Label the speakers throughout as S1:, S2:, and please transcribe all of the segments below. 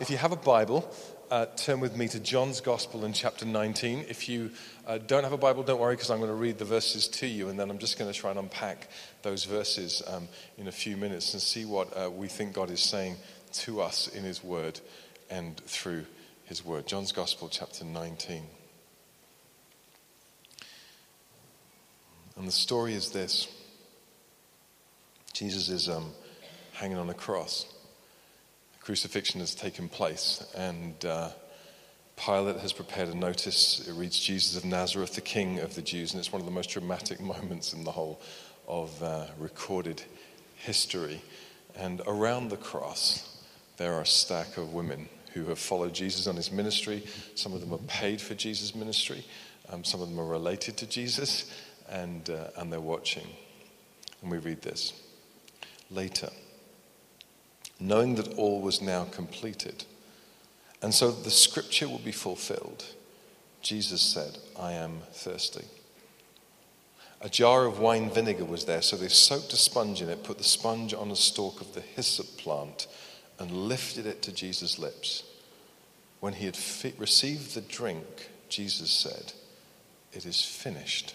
S1: If you have a Bible, uh, turn with me to John's Gospel in chapter 19. If you uh, don't have a Bible, don't worry, because I'm going to read the verses to you, and then I'm just going to try and unpack those verses um, in a few minutes and see what uh, we think God is saying to us in His Word and through His Word. John's Gospel, chapter 19. And the story is this Jesus is um, hanging on a cross crucifixion has taken place, and uh, Pilate has prepared a notice. It reads Jesus of Nazareth, the King of the Jews, and it's one of the most dramatic moments in the whole of uh, recorded history. And around the cross, there are a stack of women who have followed Jesus on his ministry. Some of them are paid for Jesus' ministry, um, some of them are related to Jesus, and, uh, and they're watching. And we read this. Later, knowing that all was now completed. And so the scripture will be fulfilled. Jesus said, I am thirsty. A jar of wine vinegar was there, so they soaked a sponge in it, put the sponge on a stalk of the hyssop plant, and lifted it to Jesus' lips. When he had fi- received the drink, Jesus said, It is finished.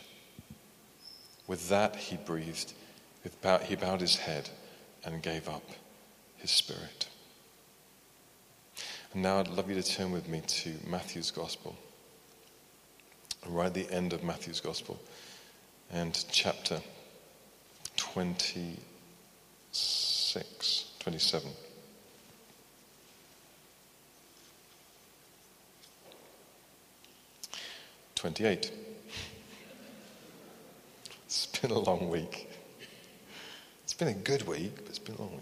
S1: With that, he breathed, he bowed his head and gave up his Spirit. And now I'd love you to turn with me to Matthew's Gospel. Right at the end of Matthew's Gospel and chapter 26, 27. Twenty-eight. It's been a long week. It's been a good week, but it's been a long week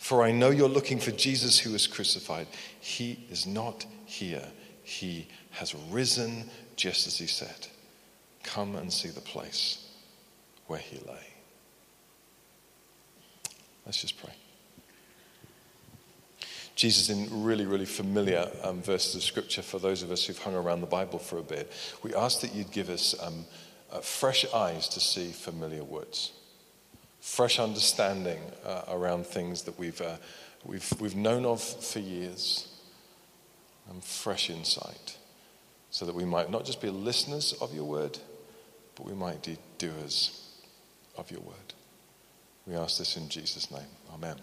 S1: For I know you're looking for Jesus who was crucified. He is not here. He has risen just as he said. Come and see the place where he lay. Let's just pray. Jesus, in really, really familiar um, verses of scripture for those of us who've hung around the Bible for a bit, we ask that you'd give us um, uh, fresh eyes to see familiar words fresh understanding uh, around things that we've, uh, we've, we've known of for years, and fresh insight, so that we might not just be listeners of your word, but we might be doers of your word. We ask this in Jesus' name. Amen.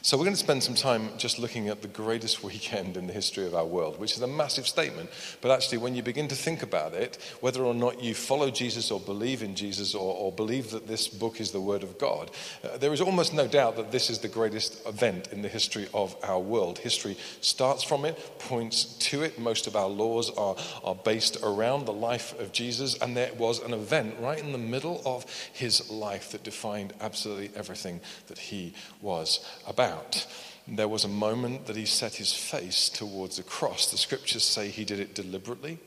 S1: So, we're going to spend some time just looking at the greatest weekend in the history of our world, which is a massive statement. But actually, when you begin to think about it, whether or not you follow Jesus or believe in Jesus or, or believe that this book is the Word of God, uh, there is almost no doubt that this is the greatest event in the history of our world. History starts from it, points to it. Most of our laws are, are based around the life of Jesus, and there was an event right in the middle of his life that defined absolutely everything that he was about there was a moment that he set his face towards the cross. The scriptures say he did it deliberately.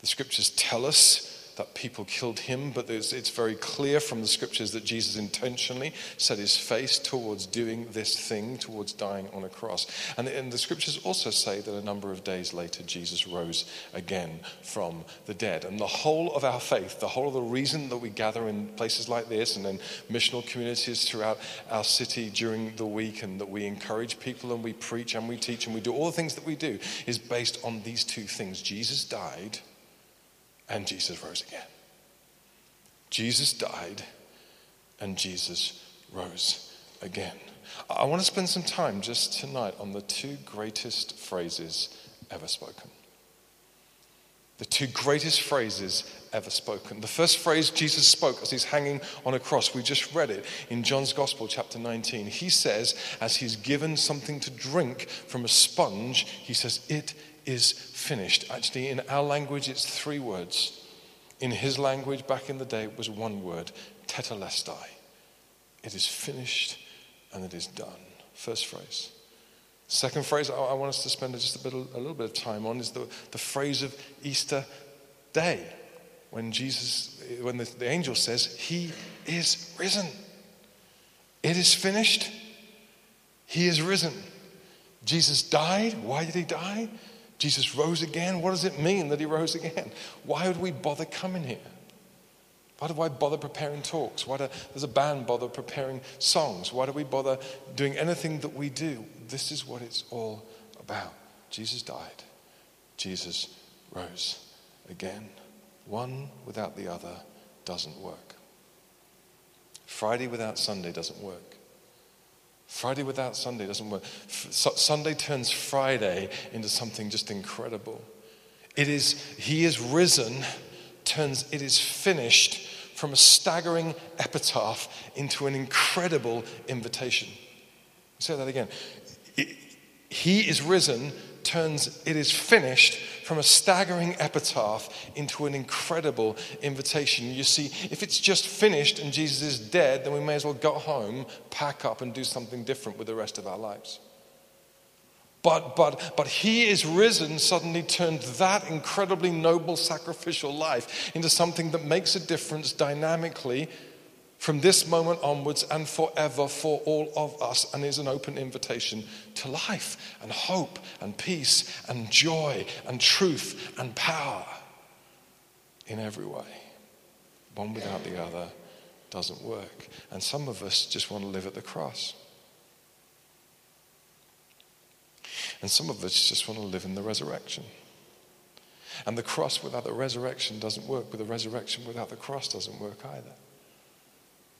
S1: The scriptures tell us that people killed him, but it's very clear from the scriptures that Jesus intentionally set his face towards doing this thing, towards dying on a cross. And, the scriptures also say that a number of days later, Jesus rose again from the dead. And the whole of our faith, the whole of the reason that we gather in places like this and in missional communities throughout our city during the week, and that we encourage people and we preach and we teach and we do all the things that we do, is based on these two things Jesus died and Jesus rose again. Jesus died and Jesus rose again. I want to spend some time just tonight on the two greatest phrases ever spoken. The two greatest phrases ever spoken. The first phrase Jesus spoke as he's hanging on a cross, we just read it in John's Gospel, chapter 19. He says, as he's given something to drink from a sponge, he says, It is finished. Actually, in our language, it's three words. In his language, back in the day, it was one word tetelestai. It is finished and it is done. First phrase. Second phrase I want us to spend just a, bit, a little bit of time on is the, the phrase of Easter Day, when Jesus, when the, the angel says, He is risen. It is finished. He is risen. Jesus died. Why did he die? Jesus rose again. What does it mean that he rose again? Why would we bother coming here? Why do I bother preparing talks? Why do, does a band bother preparing songs? Why do we bother doing anything that we do? This is what it's all about. Jesus died. Jesus rose again. One without the other doesn't work. Friday without Sunday doesn't work. Friday without Sunday doesn't work. Sunday turns Friday into something just incredible. It is, He is risen, turns, it is finished from a staggering epitaph into an incredible invitation. Say that again. He is risen turns it is finished from a staggering epitaph into an incredible invitation. You see, if it's just finished and Jesus is dead, then we may as well go home, pack up, and do something different with the rest of our lives. But, but, but he is risen suddenly turned that incredibly noble sacrificial life into something that makes a difference dynamically from this moment onwards and forever for all of us, and is an open invitation to life and hope and peace and joy and truth and power in every way. One without the other doesn't work. And some of us just want to live at the cross. And some of us just want to live in the resurrection. And the cross without the resurrection doesn't work, but the resurrection without the cross doesn't work either.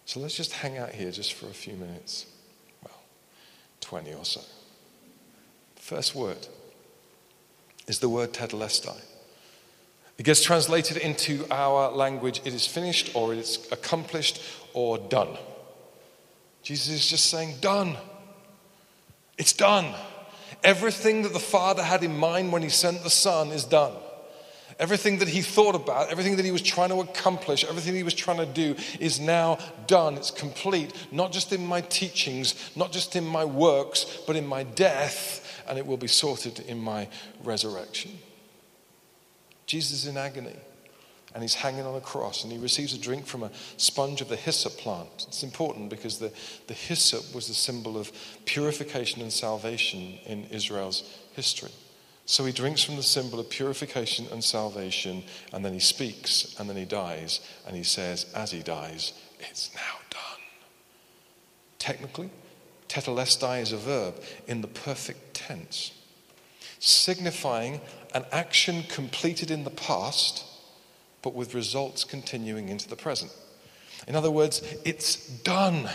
S1: So let's just hang out here just for a few minutes. Well, 20 or so. First word is the word tetelestai. It gets translated into our language, it is finished, or it is accomplished, or done. Jesus is just saying, done. It's done. Everything that the Father had in mind when He sent the Son is done. Everything that he thought about, everything that he was trying to accomplish, everything he was trying to do is now done. It's complete, not just in my teachings, not just in my works, but in my death, and it will be sorted in my resurrection. Jesus is in agony and he's hanging on a cross and he receives a drink from a sponge of the hyssop plant. It's important because the, the hyssop was the symbol of purification and salvation in Israel's history. So he drinks from the symbol of purification and salvation, and then he speaks, and then he dies, and he says, as he dies, it's now done. Technically, tetelestai is a verb in the perfect tense, signifying an action completed in the past, but with results continuing into the present. In other words, it's done.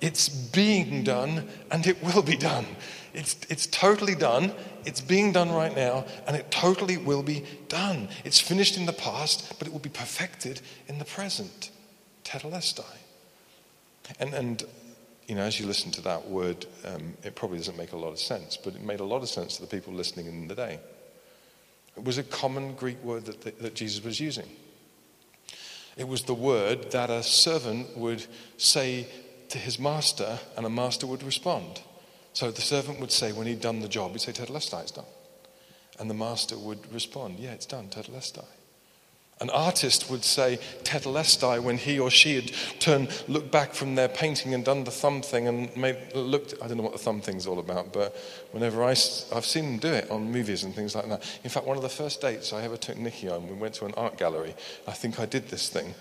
S1: It's being done, and it will be done. It's, it's totally done. It's being done right now, and it totally will be done. It's finished in the past, but it will be perfected in the present. Tetelestai. And, and you know, as you listen to that word, um, it probably doesn't make a lot of sense, but it made a lot of sense to the people listening in the day. It was a common Greek word that, that Jesus was using. It was the word that a servant would say to his master, and a master would respond. So the servant would say, when he'd done the job, he'd say, Tetelestai, it's done. And the master would respond, Yeah, it's done, Tetelestai. An artist would say tetelestai when he or she had turned, looked back from their painting and done the thumb thing and made, looked. I don't know what the thumb thing's all about, but whenever I, I've seen them do it on movies and things like that. In fact, one of the first dates I ever took Nikki on, we went to an art gallery. I think I did this thing.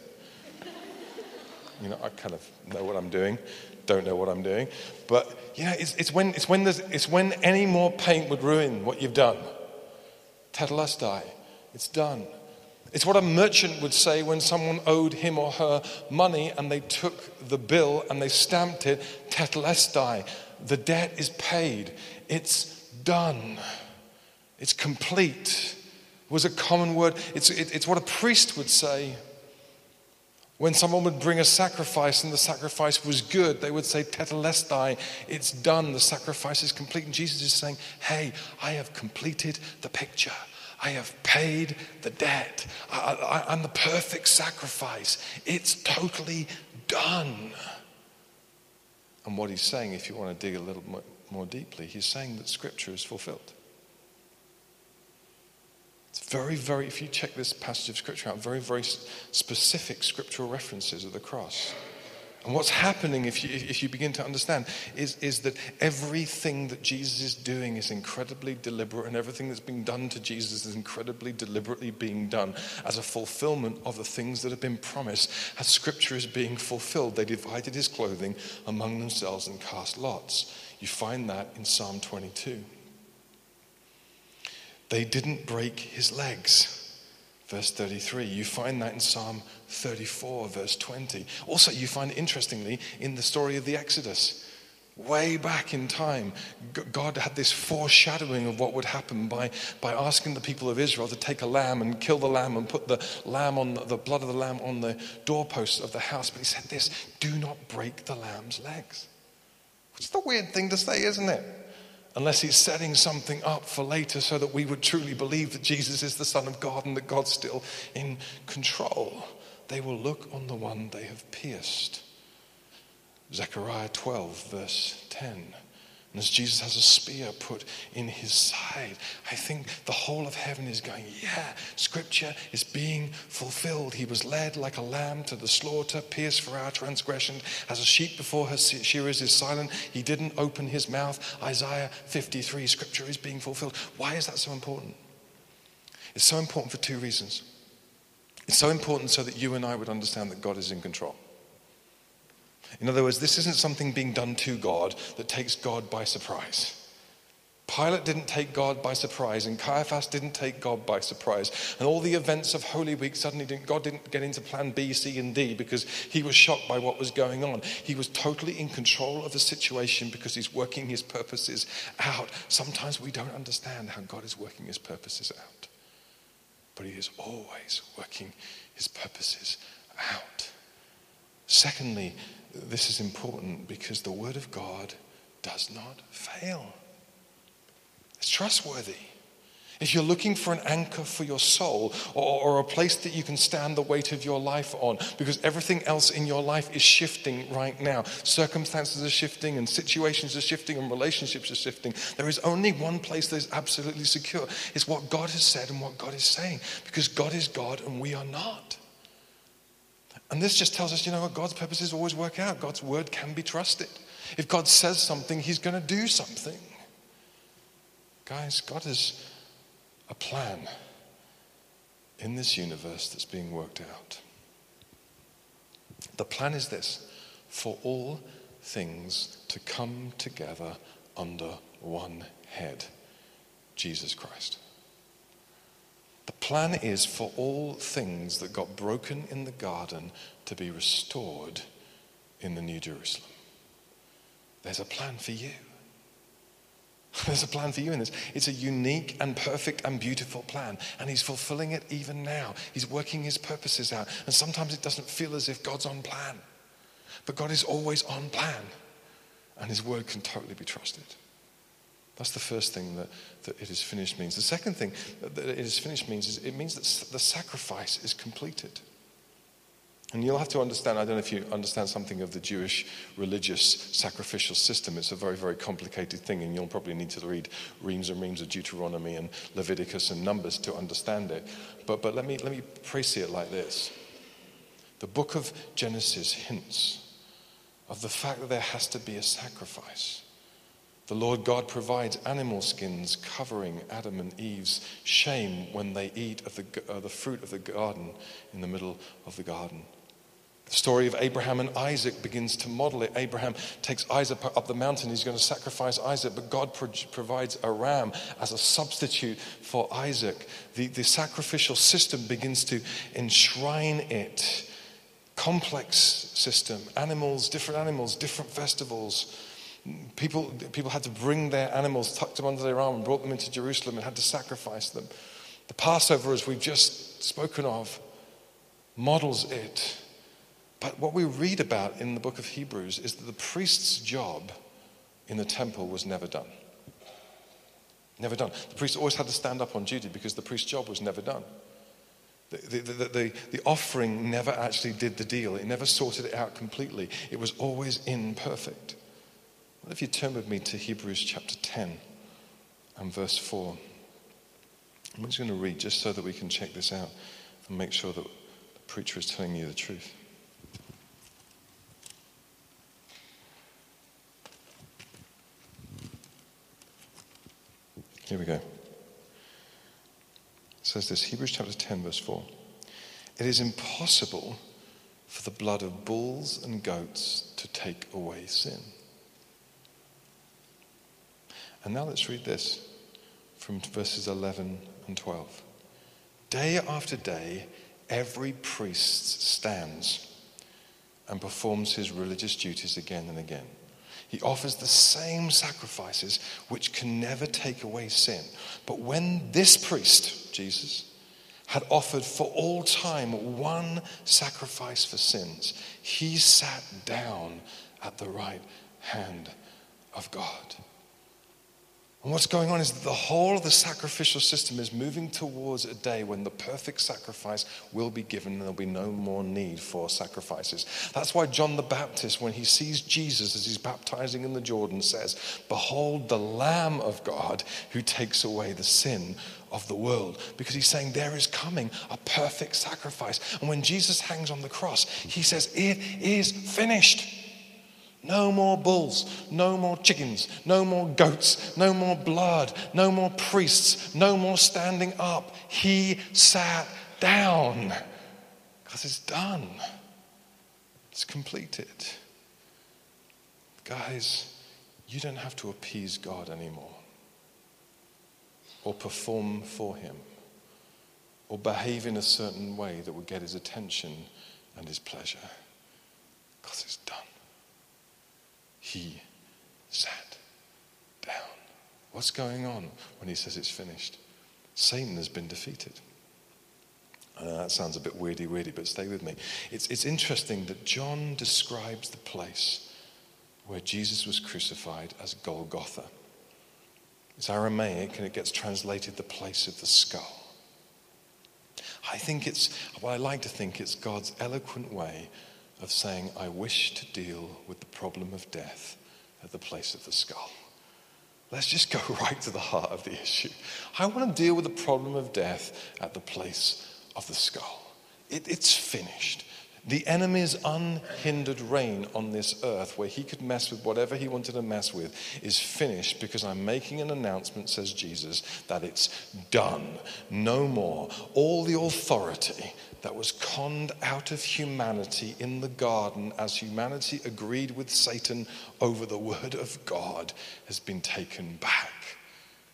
S1: You know, I kind of know what I'm doing don't know what I'm doing. But, you know, it's, it's, when, it's, when there's, it's when any more paint would ruin what you've done. Tetelestai. It's done. It's what a merchant would say when someone owed him or her money and they took the bill and they stamped it. Tetelestai. The debt is paid. It's done. It's complete. It was a common word. It's, it, it's what a priest would say when someone would bring a sacrifice and the sacrifice was good, they would say, Tetelestai, it's done, the sacrifice is complete. And Jesus is saying, Hey, I have completed the picture. I have paid the debt. I, am the perfect sacrifice. It's totally done. And what he's saying, if you want to dig a little more deeply, he's saying that Scripture is fulfilled. It's very, very, if you check this passage of Scripture out, very, very specific scriptural references of the cross. And what's happening, if you, if you begin to understand, is, is that everything that Jesus is doing is incredibly deliberate, and everything that's being done to Jesus is incredibly deliberately being done as a fulfillment of the things that have been promised, as Scripture is being fulfilled. They divided his clothing among themselves and cast lots. You find that in Psalm 22. They didn't break his legs. Verse 33. You find that in Psalm 34, verse 20. Also, you find interestingly in the story of the Exodus. Way back in time, God had this foreshadowing of what would happen by, by asking the people of Israel to take a lamb and kill the lamb and put the lamb on the, blood of the lamb on the doorposts of the house. But he said this do not break the lamb's legs. Which is the weird thing to say, isn't it? Unless he's setting something up for later so that we would truly believe that Jesus is the Son of God and that God's still in control they will look on the one they have pierced. Zechariah 12, verse 10. And as Jesus has a spear put in his side, I think the whole of heaven is going, Yeah, scripture is being fulfilled. He was led like a lamb to the slaughter, pierced for our transgression. As a sheep before her shearers is silent, he didn't open his mouth. Isaiah 53, scripture is being fulfilled. Why is that so important? It's so important for two reasons. It's so important so that you and I would understand that God is in control. In other words, this isn't something being done to God that takes God by surprise. Pilate didn't take God by surprise, and Caiaphas didn't take God by surprise. And all the events of Holy Week suddenly didn't, God didn't get into plan B, C, and D because he was shocked by what was going on. He was totally in control of the situation because he's working his purposes out. Sometimes we don't understand how God is working his purposes out but He is always working His purposes out. Secondly, this is important because the Word of God does not fail, it's trustworthy. If you're looking for an anchor for your soul or, or, a place that you can stand the weight of your life on, because everything else in your life is shifting right now. Circumstances are shifting, and situations are shifting, and relationships are shifting. There is only one place that is absolutely secure it's what God has said and what God is saying, because God is God and we are not. And this just tells us, you know what, God's purposes always work out. God's word can be trusted. If God says something, He's going to do something. Guys, God has a plan in this universe that's being worked out. The plan is this for all things to come together under one head Jesus Christ. The plan is for all things that got broken in the garden to be restored in the New Jerusalem. There's a plan for you. There's a plan for you in this. It's a unique and perfect and beautiful plan. And He's fulfilling it even now. He's working His purposes out. And sometimes it doesn't feel as if God's on plan. But God is always on plan. And His word can totally be trusted. That's the first thing that, that it is finished means. The second thing that it is finished means is it means that the sacrifice is completed. And you'll have to understand, I don't know if you understand something of the Jewish religious sacrificial system. It's a very, very complicated thing, and you'll probably need to read reams and reams of Deuteronomy and Leviticus and Numbers to understand it. But, but let, me, let me see it like this The book of Genesis hints of the fact that there has to be a sacrifice. The Lord God provides animal skins covering Adam and Eve's shame when they eat of the, uh, the fruit of the garden in the middle of the garden. The story of Abraham and Isaac begins to model it. Abraham takes Isaac up the mountain. He's going to sacrifice Isaac, but God pro- provides a ram as a substitute for Isaac. The, the sacrificial system begins to enshrine it. Complex system, animals, different animals, different festivals. People, people had to bring their animals, tucked them under their arm, and brought them into Jerusalem and had to sacrifice them. The Passover, as we've just spoken of, models it. But what we read about in the book of Hebrews is that the priest's job in the temple was never done. Never done. The priest always had to stand up on duty because the priest's job was never done. The, the, the, the, the offering never actually did the deal, it never sorted it out completely. It was always imperfect. If you turn with me to Hebrews chapter 10 and verse 4, I'm just going to read just so that we can check this out and make sure that the preacher is telling you the truth. Here we go. It says this Hebrews chapter 10, verse 4. It is impossible for the blood of bulls and goats to take away sin. And now let's read this from verses 11 and 12. Day after day, every priest stands and performs his religious duties again and again. He offers the same sacrifices which can never take away sin. But when this priest, Jesus, had offered for all time one sacrifice for sins, he sat down at the right hand of God. And what's going on is that the whole of the sacrificial system is moving towards a day when the perfect sacrifice will be given and there'll be no more need for sacrifices. That's why John the Baptist, when he sees Jesus as he's baptizing in the Jordan, says, Behold the Lamb of God who takes away the sin of the world. Because he's saying there is coming a perfect sacrifice. And when Jesus hangs on the cross, he says, It is finished. No more bulls, no more chickens, no more goats, no more blood, no more priests, no more standing up. He sat down because it's done, it's completed. Guys, you don't have to appease God anymore or perform for Him or behave in a certain way that would get His attention and His pleasure because it's done he sat down. What's going on when he says it's finished? Satan has been defeated. I know that sounds a bit weirdy, weirdy, but stay with me. It's, it's interesting that John describes the place where Jesus was crucified as Golgotha. It's Aramaic and it gets translated the place of the skull. I think it's, well, I like to think it's God's eloquent way of saying, I wish to deal with the problem of death at the place of the skull. Let's just go right to the heart of the issue. I want to deal with the problem of death at the place of the skull. It, it's finished. The enemy's unhindered reign on this earth, where he could mess with whatever he wanted to mess with, is finished because I'm making an announcement, says Jesus, that it's done. No more. All the authority that was conned out of humanity in the garden as humanity agreed with Satan over the word of God has been taken back.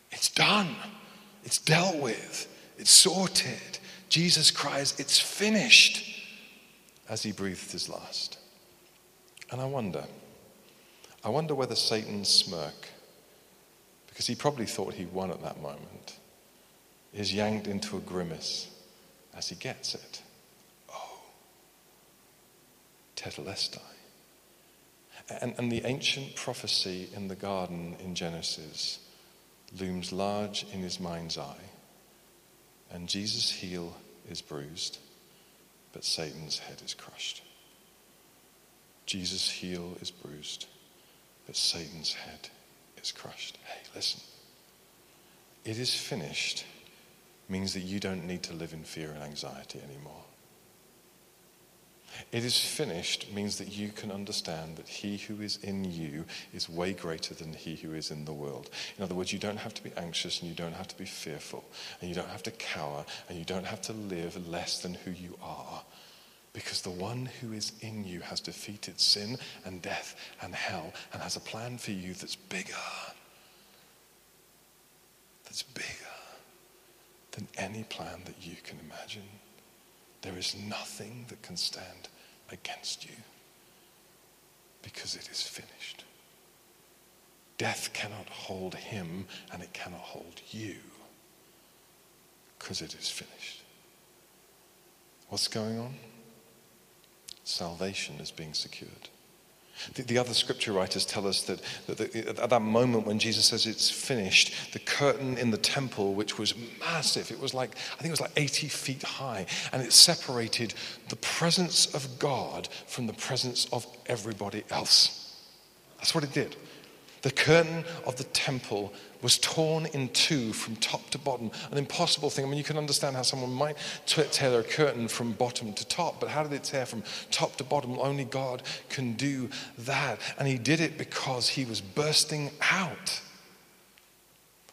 S1: It's done, it's dealt with, it's sorted. Jesus cries, It's finished, as he breathed his last. And I wonder, I wonder whether Satan's smirk, because he probably thought he won at that moment, is yanked into a grimace as he gets it. Oh, tetelestai. And, and the ancient prophecy in the garden in Genesis looms large in his mind's eye. And Jesus' heel is bruised, but Satan's head is crushed. Jesus' heel is bruised, but Satan's head is crushed. Hey, listen. It is finished means that you don't need to live in fear and anxiety anymore. It is finished means that you can understand that he who is in you is way greater than he who is in the world. In other words, you don't have to be anxious and you don't have to be fearful and you don't have to cower and you don't have to live less than who you are because the one who is in you has defeated sin and death and hell and has a plan for you that's bigger. That's bigger than any plan that you can imagine. There is nothing that can stand against you because it is finished. Death cannot hold him and it cannot hold you because it is finished. What's going on? Salvation is being secured. The, the, other scripture writers tell us that, that the, at that moment when Jesus says it's finished, the curtain in the temple, which was massive, it was like, I think it was like 80 feet high, and it separated the presence of God from the presence of everybody else. That's what it did. The curtain of the temple was torn in two from top to bottom. An impossible thing. I mean, you can understand how someone might tear their curtain from bottom to top, but how did it tear from top to bottom? Only God can do that. And He did it because He was bursting out.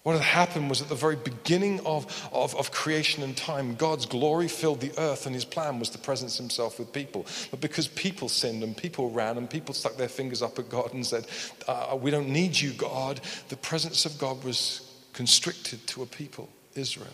S1: What had happened was at the very beginning of, of, of, creation and time, God's glory filled the earth, and his plan was to presence himself with people. But because people sinned and people ran and people stuck their fingers up at God and said, uh, We don't need you, God, the presence of God was constricted to a people, Israel.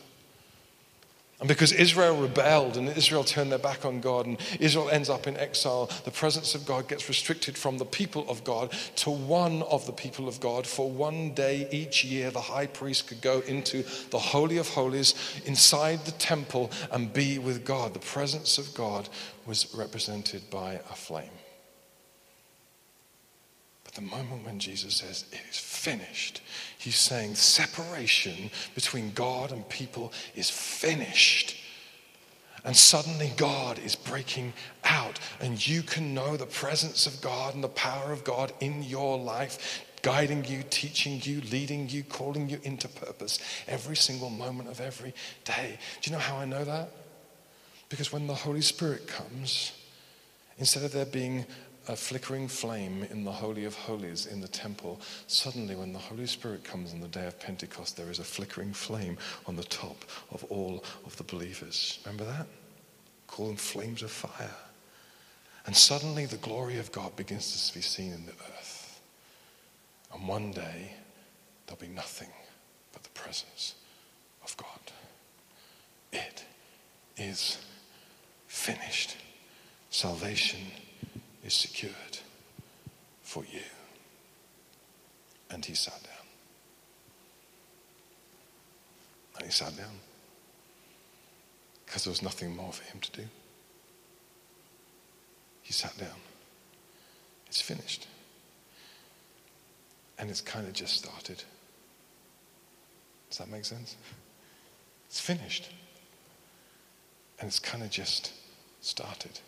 S1: And because Israel rebelled and Israel turned their back on God and Israel ends up in exile, the presence of God gets restricted from the people of God to one of the people of God. For one day each year, the high priest could go into the Holy of Holies inside the temple and be with God. The presence of God was represented by a flame. The moment when Jesus says, It is finished, He's saying separation between God and people is finished. And suddenly God is breaking out, and you can know the presence of God and the power of God in your life, guiding you, teaching you, leading you, calling you into purpose every single moment of every day. Do you know how I know that? Because when the Holy Spirit comes, instead of there being a flickering flame in the Holy of Holies in the temple. Suddenly, when the Holy Spirit comes on the day of Pentecost, there is a flickering flame on the top of all of the believers. Remember that? Call them flames of fire. And suddenly, the glory of God begins to be seen in the earth. And one day, there'll be nothing but the presence of God. It is finished. Salvation is secured for you. And he sat down. And he sat down because there was nothing more for him to do. He sat down. It's finished. And it's kind of just started. Does that make sense? It's finished. And it's kind of just started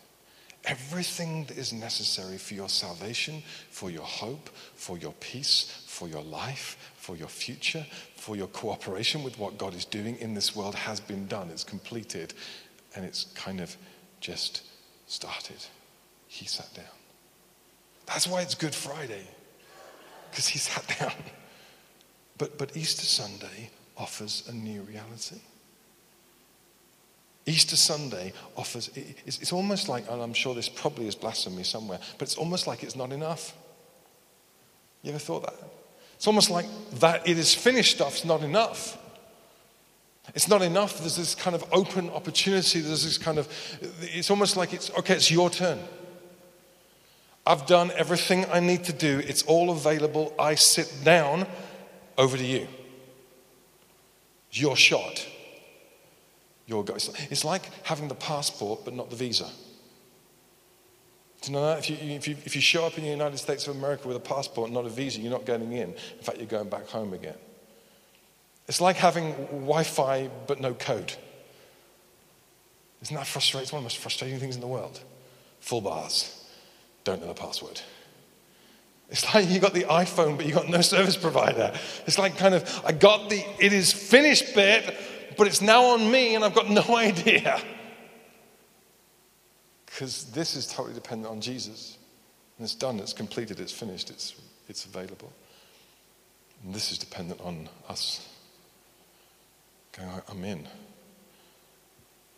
S1: everything that is necessary for your salvation, for your hope, for your peace, for your life, for your future, for your cooperation with what God is doing in this world has been done. It's completed, and it's kind of just started. He sat down. That's why it's Good Friday, because he sat down. But, but Easter Sunday offers a new reality. Easter Sunday offers, it's, almost like, and I'm sure this probably is blasphemy somewhere, but it's almost like it's not enough. You ever thought that? It's almost like that it is finished stuff's not enough. It's not enough. There's this kind of open opportunity. There's this kind of, it's almost like it's, okay, it's your turn. I've done everything I need to do. It's all available. I sit down. Over to you. Your shot your go. It's like having the passport but not the visa. Do you know that? If you, if, you, if you show up in the United States of America with a passport and not a visa, you're not getting in. In fact, you're going back home again. It's like having Wi Fi but no code. Isn't that frustrating? It's one of the most frustrating things in the world. Full bars, don't know the password. It's like you got the iPhone, but you got no service provider. It's like kind of, I got the it is finished bit, but it's now on me and I've got no idea. Because this is totally dependent on Jesus. And it's done, it's completed, it's finished, it's, it's available. And this is dependent on us going, I'm in.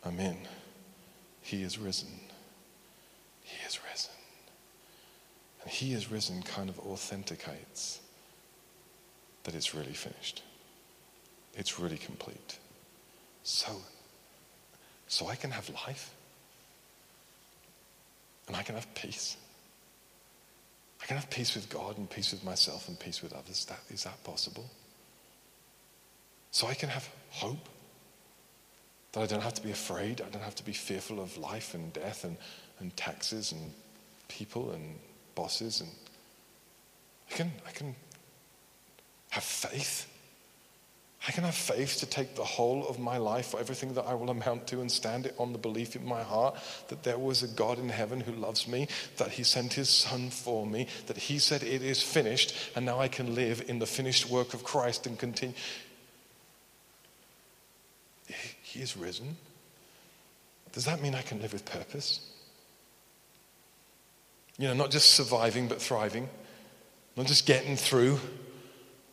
S1: I'm in. He is risen. He is risen. And He is risen kind of authenticates that it's really finished, it's really complete. So, so I can have life and I can have peace. I can have peace with God and peace with myself and peace with others. That, is that possible? So I can have hope. That I don't have to be afraid. I don't have to be fearful of life and death and, and taxes and people and bosses. And I can, I can have faith I can have faith to take the whole of my life, everything that I will amount to, and stand it on the belief in my heart that there was a God in heaven who loves me, that He sent His Son for me, that He said, It is finished, and now I can live in the finished work of Christ and continue. He is risen. Does that mean I can live with purpose? You know, not just surviving, but thriving, not just getting through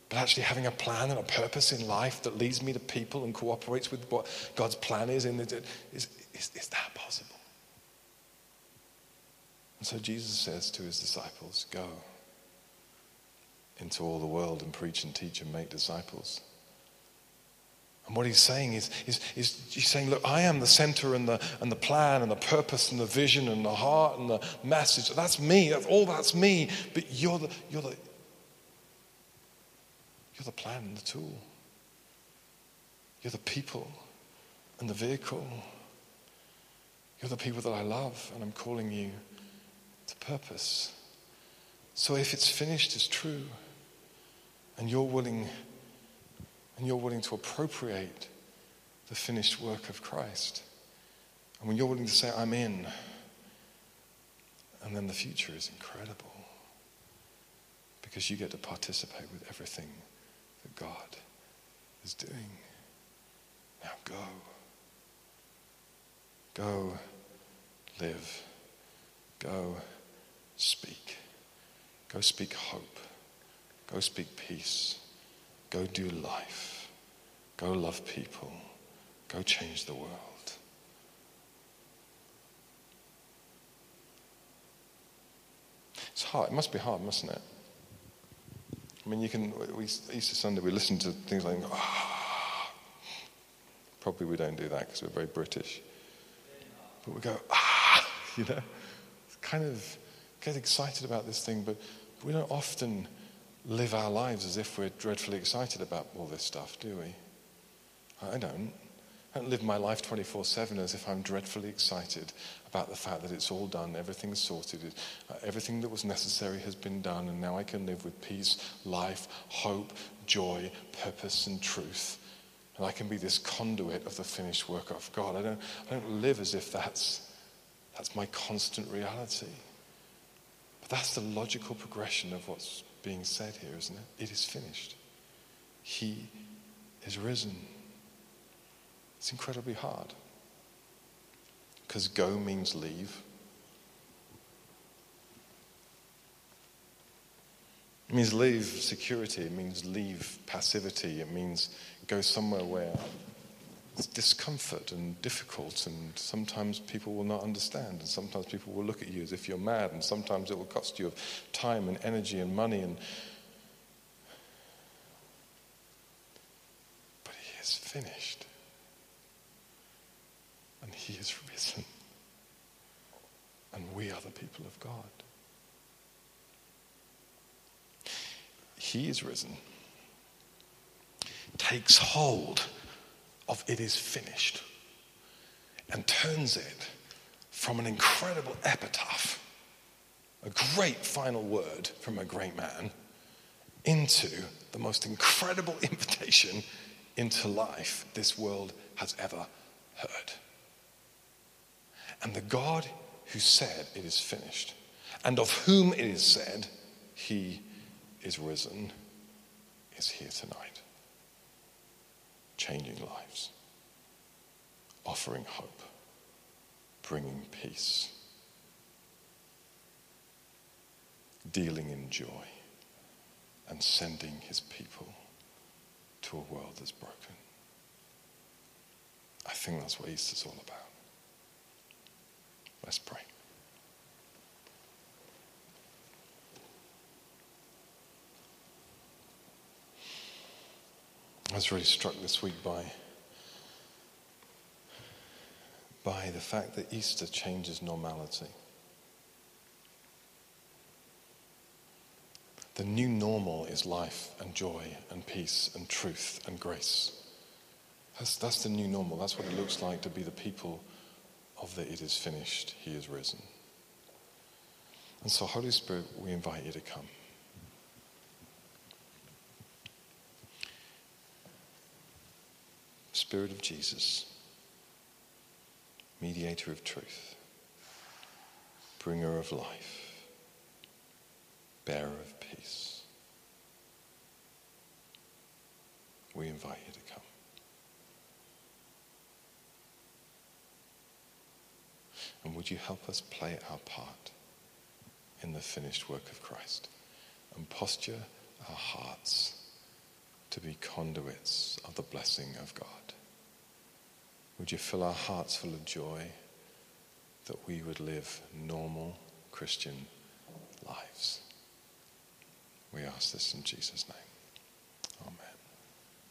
S1: but actually having a plan and a purpose in life that leads me to people and cooperates with what God's plan is, the, is, is, is that possible? And so Jesus says to his disciples, Go into all the world and preach and teach and make disciples. And what he's saying is, is, is he's saying, look, I am the center and the, and the plan and the purpose and the vision and the heart and the message. That's me. That's all that's me. But you're the, you're the, you're the plan and the tool. You're the people and the vehicle. You're the people that I love, and I'm calling you to purpose. So if it's finished it's true, and you're willing and you're willing to appropriate the finished work of Christ, and when you're willing to say, I'm in, and then the future is incredible because you get to participate with everything that God is doing. Now go. Go live. Go speak. Go speak hope. Go speak peace. Go do life. Go love people. Go change the world. It's hard. It must be hard, mustn't it? I mean, you can, we, Easter Sunday, we listen to things like, ah. Probably we don't do that because we're very British. But we go, ah, you know. Kind of get excited about this thing, but we don't often live our lives as if we're dreadfully excited about all this stuff, do we? I don't. I don't live my life 24 7 as if I'm dreadfully excited about the fact that it's all done, everything's sorted, uh, everything that was necessary has been done, and now I can live with peace, life, hope, joy, purpose, and truth. And I can be this conduit of the finished work of God. I don't, I don't live as if that's, that's my constant reality. But that's the logical progression of what's being said here, isn't it? It is finished. He is risen. It's incredibly hard. Because go means leave. It means leave security. It means leave passivity. It means go somewhere where it's discomfort and difficult, and sometimes people will not understand, and sometimes people will look at you as if you're mad, and sometimes it will cost you of time and energy and money. And but He is finished. He is risen. And we are the people of God. He is risen, takes hold of it is finished, and turns it from an incredible epitaph, a great final word from a great man, into the most incredible invitation into life this world has ever heard. And the God who said, It is finished, and of whom it is said, He is risen, is here tonight, changing lives, offering hope, bringing peace, dealing in joy, and sending His people to a world that's broken. I think that's what Easter's all about. Let's pray. I was really struck this week by, by the fact that Easter changes normality. The new normal is life and joy and peace and truth and grace. That's, that's the new normal. That's what it looks like to be the people of the it is finished, he is risen. And so, Holy Spirit, we invite you to come. Spirit of Jesus, mediator of truth, bringer of life, bearer of peace, we invite you to come. And would you help us play our part in the finished work of Christ and posture our hearts to be conduits of the blessing of God? Would you fill our hearts full of joy that we would live normal Christian lives? We ask this in Jesus' name.